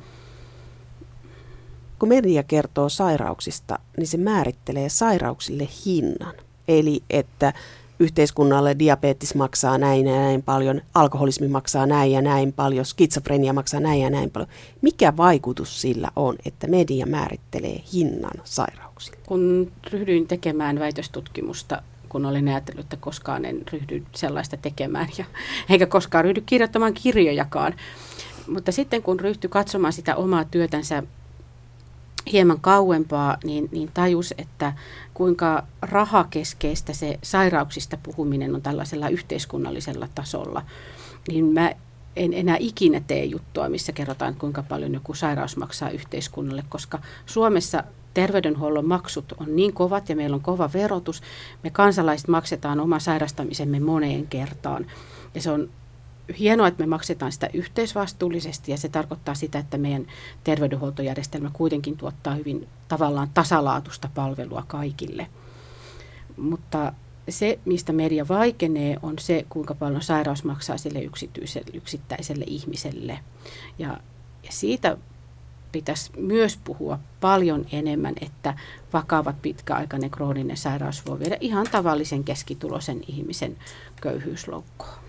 Speaker 1: Kun media kertoo sairauksista, niin se määrittelee sairauksille hinnan. Eli että yhteiskunnalle diabetes maksaa näin ja näin paljon, alkoholismi maksaa näin ja näin paljon, skitsofrenia maksaa näin ja näin paljon. Mikä vaikutus sillä on, että media määrittelee hinnan sairauksille?
Speaker 2: Kun ryhdyin tekemään väitöstutkimusta, kun olin ajatellut, että koskaan en ryhdy sellaista tekemään, ja, (laughs) eikä koskaan ryhdy kirjoittamaan kirjojakaan. Mutta sitten kun ryhtyi katsomaan sitä omaa työtänsä hieman kauempaa, niin, niin tajus, että kuinka rahakeskeistä se sairauksista puhuminen on tällaisella yhteiskunnallisella tasolla. Niin mä en enää ikinä tee juttua, missä kerrotaan, kuinka paljon joku sairaus maksaa yhteiskunnalle, koska Suomessa terveydenhuollon maksut on niin kovat ja meillä on kova verotus. Me kansalaiset maksetaan oma sairastamisemme moneen kertaan. Ja se on hienoa, että me maksetaan sitä yhteisvastuullisesti ja se tarkoittaa sitä, että meidän terveydenhuoltojärjestelmä kuitenkin tuottaa hyvin tavallaan tasalaatusta palvelua kaikille. Mutta se, mistä media vaikenee, on se, kuinka paljon sairaus maksaa sille yksityiselle, yksittäiselle ihmiselle. Ja, ja siitä pitäisi myös puhua paljon enemmän, että vakavat pitkäaikainen krooninen sairaus voi viedä ihan tavallisen keskituloisen ihmisen köyhyysloukkoon.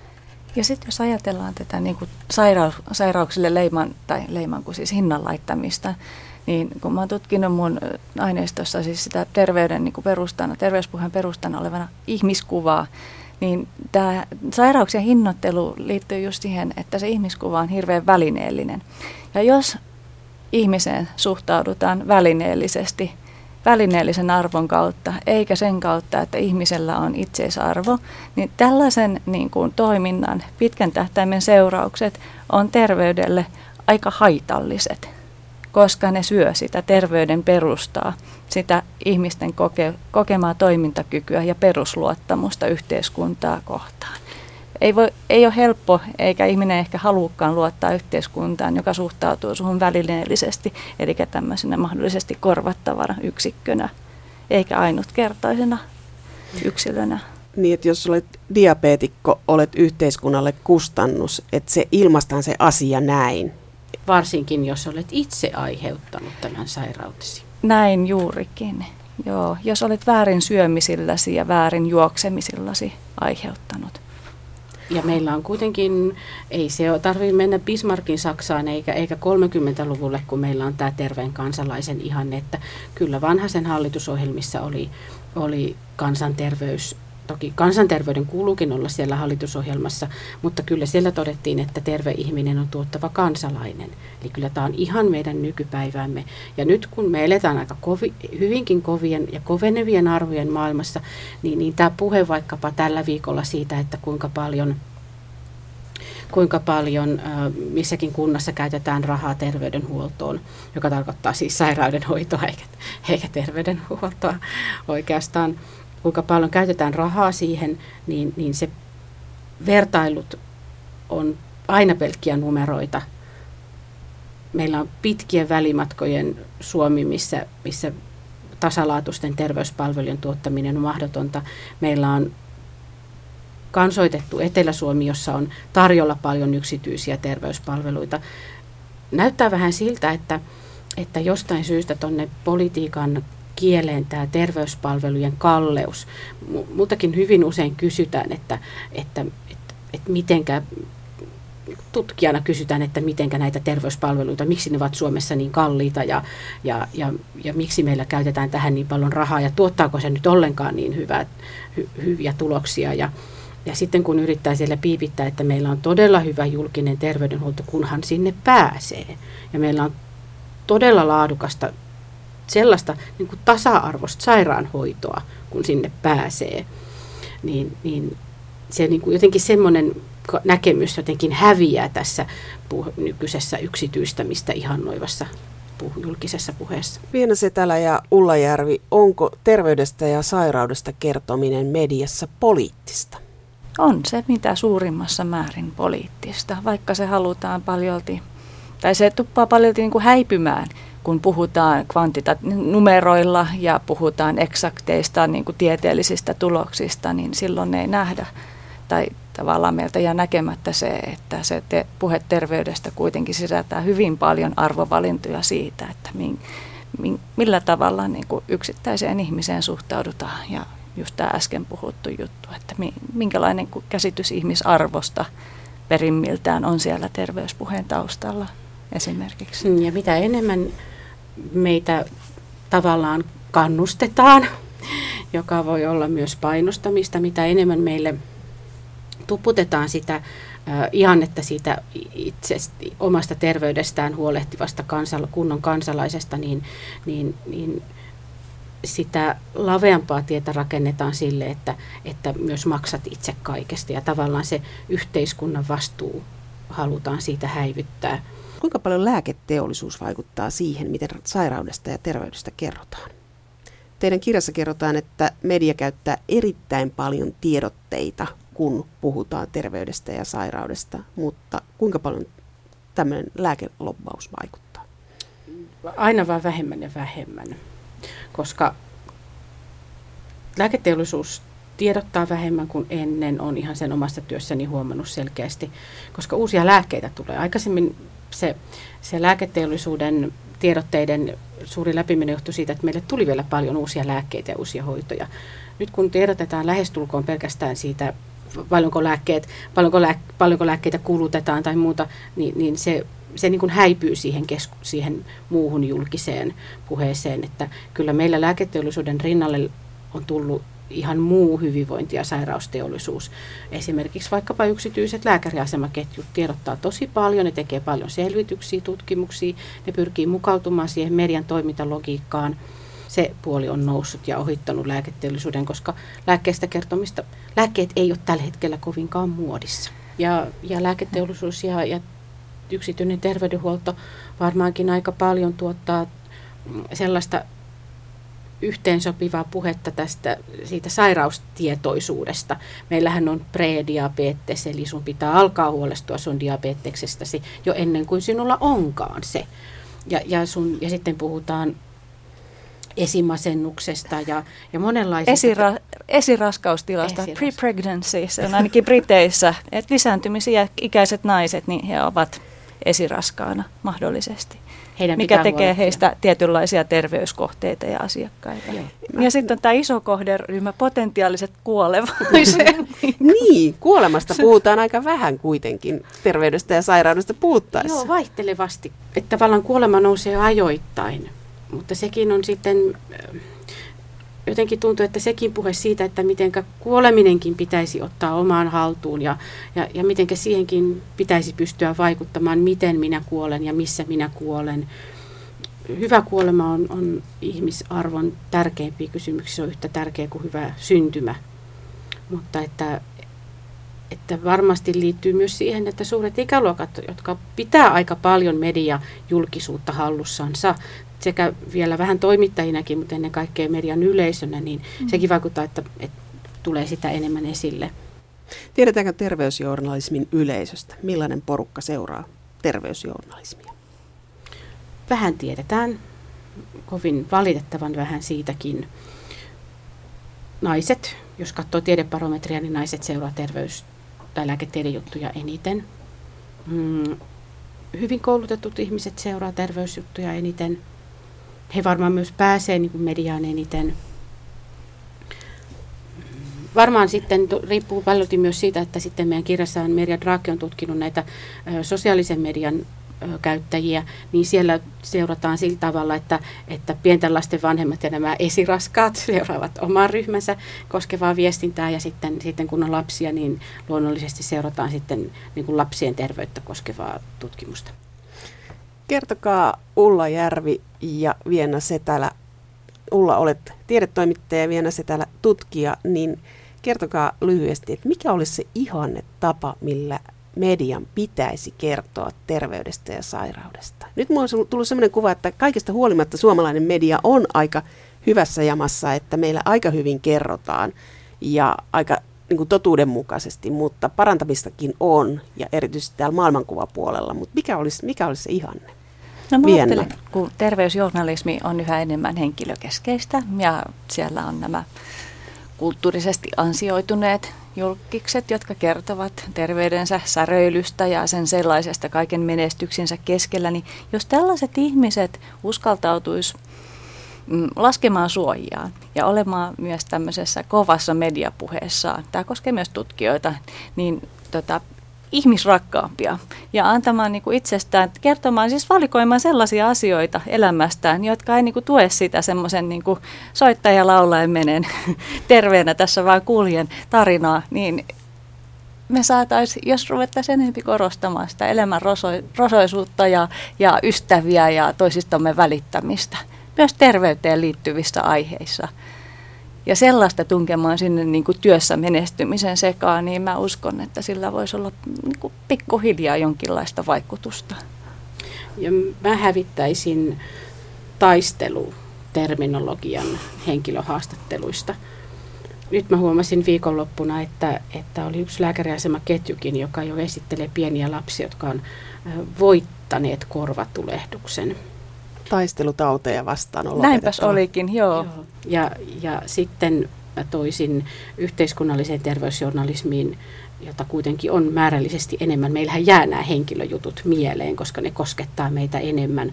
Speaker 3: Ja sitten jos ajatellaan tätä niin kuin sairaus, sairauksille leiman, tai leiman kuin siis hinnan laittamista, niin kun mä oon tutkinut mun aineistossa siis sitä terveyden niin kuin perustana, terveyspuheen perustana olevana ihmiskuvaa, niin tämä sairauksien hinnoittelu liittyy just siihen, että se ihmiskuva on hirveän välineellinen. Ja jos ihmiseen suhtaudutaan välineellisesti, välineellisen arvon kautta, eikä sen kautta, että ihmisellä on itseisarvo, niin tällaisen niin kuin, toiminnan pitkän tähtäimen seuraukset on terveydelle aika haitalliset, koska ne syö sitä terveyden perustaa, sitä ihmisten koke, kokemaa toimintakykyä ja perusluottamusta yhteiskuntaa kohtaan ei, voi, ei ole helppo, eikä ihminen ehkä haluukaan luottaa yhteiskuntaan, joka suhtautuu suhun välineellisesti, eli tämmöisenä mahdollisesti korvattavana yksikkönä, eikä ainutkertaisena yksilönä.
Speaker 1: Niin, että jos olet diabeetikko, olet yhteiskunnalle kustannus, että se ilmastaan se asia näin.
Speaker 2: Varsinkin, jos olet itse aiheuttanut tämän sairautesi.
Speaker 3: Näin juurikin. Joo, jos olet väärin syömisilläsi ja väärin juoksemisillasi aiheuttanut.
Speaker 2: Ja meillä on kuitenkin, ei se tarvitse mennä Bismarckin Saksaan eikä, eikä 30-luvulle, kun meillä on tämä terveen kansalaisen ihanne, että kyllä vanhaisen hallitusohjelmissa oli, oli kansanterveys Toki kansanterveyden kuuluukin olla siellä hallitusohjelmassa, mutta kyllä siellä todettiin, että terve ihminen on tuottava kansalainen. Eli kyllä tämä on ihan meidän nykypäivämme. Ja nyt kun me eletään aika kovi, hyvinkin kovien ja kovenevien arvojen maailmassa, niin, niin tämä puhe vaikkapa tällä viikolla siitä, että kuinka paljon kuinka paljon missäkin kunnassa käytetään rahaa terveydenhuoltoon, joka tarkoittaa siis sairaudenhoitoa eikä, eikä terveydenhuoltoa oikeastaan kuinka paljon käytetään rahaa siihen, niin, niin se vertailut on aina pelkkiä numeroita. meillä on pitkien välimatkojen Suomi, missä, missä tasalaatuisten terveyspalvelujen tuottaminen on mahdotonta. Meillä on kansoitettu Etelä-Suomi, jossa on tarjolla paljon yksityisiä terveyspalveluita. Näyttää vähän siltä, että, että jostain syystä tuonne politiikan kieleen tämä terveyspalvelujen kalleus. Multakin hyvin usein kysytään, että, että, että, että mitenkä tutkijana kysytään, että miten näitä terveyspalveluita, miksi ne ovat Suomessa niin kalliita ja, ja, ja, ja miksi meillä käytetään tähän niin paljon rahaa ja tuottaako se nyt ollenkaan niin hyvää, hy, hyviä tuloksia. Ja, ja sitten kun yrittää siellä piipittää, että meillä on todella hyvä julkinen terveydenhuolto, kunhan sinne pääsee. Ja meillä on todella laadukasta sellaista niin kuin tasa-arvoista sairaanhoitoa, kun sinne pääsee. Niin, niin se niin kuin jotenkin semmoinen näkemys jotenkin häviää tässä puh- nykyisessä yksityistämistä ihannoivassa puh- julkisessa puheessa.
Speaker 1: Viena Setälä ja Ullajärvi, onko terveydestä ja sairaudesta kertominen mediassa poliittista?
Speaker 3: On se mitä suurimmassa määrin poliittista, vaikka se halutaan paljolti, tai se tuppaa paljolti niin kuin häipymään, kun puhutaan kvantita- numeroilla ja puhutaan eksakteista niin kuin tieteellisistä tuloksista, niin silloin ei nähdä tai tavallaan meiltä jää näkemättä se, että se te, puhe terveydestä kuitenkin sisältää hyvin paljon arvovalintoja siitä, että min, min, millä tavalla niin kuin yksittäiseen ihmiseen suhtaudutaan ja just tämä äsken puhuttu juttu, että minkälainen käsitys ihmisarvosta perimmiltään on siellä terveyspuheen taustalla esimerkiksi.
Speaker 2: Mm, ja mitä enemmän meitä tavallaan kannustetaan, joka voi olla myös painostamista, mitä enemmän meille tuputetaan sitä ihannetta siitä itse omasta terveydestään huolehtivasta kansal- kunnon kansalaisesta, niin, niin, niin sitä laveampaa tietä rakennetaan sille, että, että myös maksat itse kaikesta ja tavallaan se yhteiskunnan vastuu halutaan siitä häivyttää.
Speaker 1: Kuinka paljon lääketeollisuus vaikuttaa siihen, miten sairaudesta ja terveydestä kerrotaan? Teidän kirjassa kerrotaan, että media käyttää erittäin paljon tiedotteita kun puhutaan terveydestä ja sairaudesta, mutta kuinka paljon tämmöinen lääkelobbaus vaikuttaa?
Speaker 2: Aina vaan vähemmän ja vähemmän, koska lääketeollisuus tiedottaa vähemmän kuin ennen, on ihan sen omasta työssäni huomannut selkeästi, koska uusia lääkkeitä tulee. Aikaisemmin se, se lääketeollisuuden tiedotteiden suuri läpimeno johtui siitä, että meille tuli vielä paljon uusia lääkkeitä ja uusia hoitoja. Nyt kun tiedotetaan lähestulkoon pelkästään siitä paljonko, lääkkeet, paljonko, lääk, paljonko lääkkeitä kulutetaan tai muuta, niin, niin se, se niin kuin häipyy siihen, kesku, siihen muuhun julkiseen puheeseen. Että kyllä meillä lääketeollisuuden rinnalle on tullut ihan muu hyvinvointi- ja sairausteollisuus. Esimerkiksi vaikkapa yksityiset lääkäriasemaketjut tiedottaa tosi paljon, ne tekee paljon selvityksiä, tutkimuksia, ne pyrkii mukautumaan siihen median toimintalogiikkaan – se puoli on noussut ja ohittanut lääketeollisuuden, koska lääkkeestä kertomista, lääkkeet ei ole tällä hetkellä kovinkaan muodissa. Ja, ja lääketeollisuus ja, ja yksityinen terveydenhuolto varmaankin aika paljon tuottaa sellaista yhteensopivaa puhetta tästä siitä sairaustietoisuudesta. Meillähän on prediabetes, eli sun pitää alkaa huolestua sun diabeteksestäsi jo ennen kuin sinulla onkaan se. Ja, ja, sun, ja sitten puhutaan esimasennuksesta ja, ja monenlaisista.
Speaker 3: Esira- esiraskaustilasta, Esiras... pre-pregnancy, se on ainakin Briteissä, että lisääntymisikäiset naiset, niin he ovat esiraskaana mahdollisesti. Heidän mikä tekee huolehtia. heistä tietynlaisia terveyskohteita ja asiakkaita. Joo. Ja sitten on tämä iso kohderyhmä, potentiaaliset kuolevaiset. (laughs)
Speaker 1: niin, kuolemasta puhutaan aika vähän kuitenkin terveydestä ja sairaudesta puhuttaessa.
Speaker 2: Joo, vaihtelevasti. Että tavallaan kuolema nousee ajoittain mutta sekin on sitten, jotenkin tuntuu, että sekin puhe siitä, että miten kuoleminenkin pitäisi ottaa omaan haltuun ja, ja, ja miten siihenkin pitäisi pystyä vaikuttamaan, miten minä kuolen ja missä minä kuolen. Hyvä kuolema on, on ihmisarvon tärkeimpiä kysymyksiä, se on yhtä tärkeä kuin hyvä syntymä. Mutta että, että varmasti liittyy myös siihen, että suuret ikäluokat, jotka pitää aika paljon media julkisuutta hallussansa, sekä vielä vähän toimittajinakin, mutta ennen kaikkea median yleisönä, niin mm. sekin vaikuttaa, että, että tulee sitä enemmän esille.
Speaker 1: Tiedetäänkö terveysjournalismin yleisöstä? Millainen porukka seuraa terveysjournalismia?
Speaker 2: vähän tiedetään, kovin valitettavan vähän siitäkin. Naiset, jos katsoo tiedebarometria, niin naiset seuraa terveys- tai lääketiedejuttuja eniten. Mm, hyvin koulutetut ihmiset seuraa terveysjuttuja eniten. He varmaan myös pääsee niin kuin mediaan eniten. Varmaan sitten riippuu paljon myös siitä, että sitten meidän kirjassaan Merja Drake on tutkinut näitä sosiaalisen median käyttäjiä, niin siellä seurataan sillä tavalla, että, että pienten lasten vanhemmat ja nämä esiraskaat (laughs) seuraavat oman ryhmänsä koskevaa viestintää ja sitten, sitten kun on lapsia, niin luonnollisesti seurataan sitten niin kuin lapsien terveyttä koskevaa tutkimusta.
Speaker 1: Kertokaa Ulla Järvi ja Vienna Setälä. Ulla, olet tiedetoimittaja ja Vienna Setälä tutkija, niin kertokaa lyhyesti, että mikä olisi se ihanne tapa, millä median pitäisi kertoa terveydestä ja sairaudesta. Nyt minulla on tullut sellainen kuva, että kaikesta huolimatta suomalainen media on aika hyvässä jamassa, että meillä aika hyvin kerrotaan ja aika niin kuin totuudenmukaisesti, mutta parantamistakin on, ja erityisesti täällä maailmankuvapuolella. Mutta mikä olisi, mikä olisi se ihanne?
Speaker 3: No mä ajattelen, kun terveysjournalismi on yhä enemmän henkilökeskeistä ja siellä on nämä kulttuurisesti ansioituneet julkikset, jotka kertovat terveydensä säröilystä ja sen sellaisesta kaiken menestyksensä keskellä, niin jos tällaiset ihmiset uskaltautuisi mm, laskemaan suojaa ja olemaan myös tämmöisessä kovassa mediapuheessaan, tämä koskee myös tutkijoita, niin tota, ihmisrakkaampia ja antamaan niin kuin itsestään, kertomaan, siis valikoimaan sellaisia asioita elämästään, jotka ei niin kuin tue sitä semmoisen niin soittaja laulaen menen (laughs) terveenä tässä vaan kuljen tarinaa, niin me saataisiin, jos ruvettaisiin enemmän korostamaan sitä elämän roso, rosoisuutta ja, ja ystäviä ja toisistamme välittämistä, myös terveyteen liittyvissä aiheissa – ja sellaista tunkemaan sinne niin kuin työssä menestymisen sekaan, niin mä uskon, että sillä voisi olla niin kuin pikkuhiljaa jonkinlaista vaikutusta.
Speaker 2: Ja mä hävittäisin taisteluterminologian henkilöhaastatteluista. Nyt mä huomasin viikonloppuna, että, että oli yksi lääkäriasema ketjukin, joka jo esittelee pieniä lapsia, jotka on voittaneet korvatulehduksen
Speaker 1: taistelutauteja vastaan on
Speaker 3: Näinpäs olikin, joo. joo.
Speaker 2: Ja, ja sitten mä toisin yhteiskunnalliseen terveysjournalismiin, jota kuitenkin on määrällisesti enemmän. Meillähän jää nämä henkilöjutut mieleen, koska ne koskettaa meitä enemmän.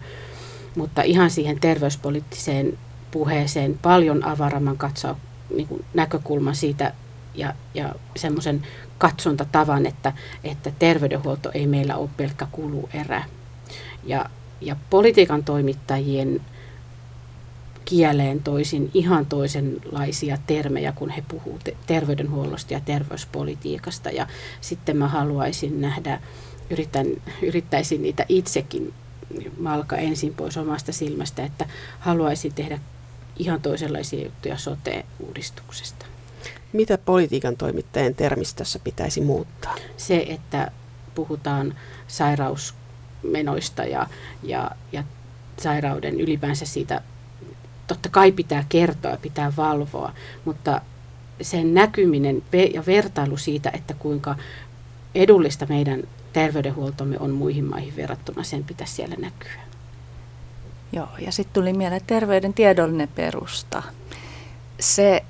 Speaker 2: Mutta ihan siihen terveyspoliittiseen puheeseen paljon avaramman katsoa niin kuin näkökulman siitä ja, ja semmoisen katsonta-tavan, että, että terveydenhuolto ei meillä ole pelkkä kuluerä. Ja ja politiikan toimittajien kieleen toisin ihan toisenlaisia termejä, kun he puhuvat terveydenhuollosta ja terveyspolitiikasta. Ja sitten mä haluaisin nähdä, yritän, yrittäisin niitä itsekin malka ensin pois omasta silmästä, että haluaisin tehdä ihan toisenlaisia juttuja sote-uudistuksesta.
Speaker 1: Mitä politiikan toimittajien termistössä pitäisi muuttaa?
Speaker 2: Se, että puhutaan sairaus menoista ja, ja, ja sairauden ylipäänsä siitä, totta kai pitää kertoa pitää valvoa, mutta sen näkyminen ja vertailu siitä, että kuinka edullista meidän terveydenhuoltomme on muihin maihin verrattuna, sen pitäisi siellä näkyä.
Speaker 3: Joo, ja sitten tuli mieleen terveyden tiedollinen perusta. Se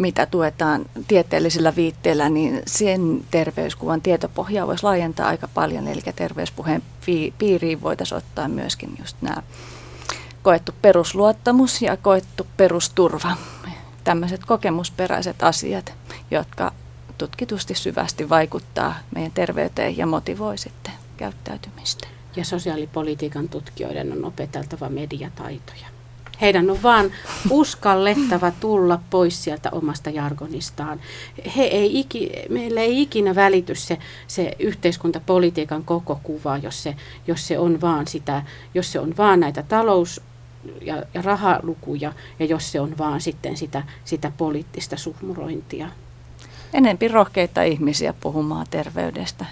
Speaker 3: mitä tuetaan tieteellisillä viitteillä, niin sen terveyskuvan tietopohjaa voisi laajentaa aika paljon. Eli terveyspuheen piiriin voitaisiin ottaa myöskin just nämä koettu perusluottamus ja koettu perusturva. Tämmöiset kokemusperäiset asiat, jotka tutkitusti syvästi vaikuttaa meidän terveyteen ja motivoi sitten käyttäytymistä.
Speaker 2: Ja sosiaalipolitiikan tutkijoiden on opeteltava mediataitoja. Heidän on vaan uskallettava tulla pois sieltä omasta jargonistaan. He ei iki, meille ei ikinä välity se, se yhteiskuntapolitiikan koko kuva, jos se, jos se on vaan sitä, jos se on vaan näitä talous, ja, ja rahalukuja, ja jos se on vaan sitten sitä, sitä poliittista suhmurointia.
Speaker 3: Enempi rohkeita ihmisiä puhumaan terveydestä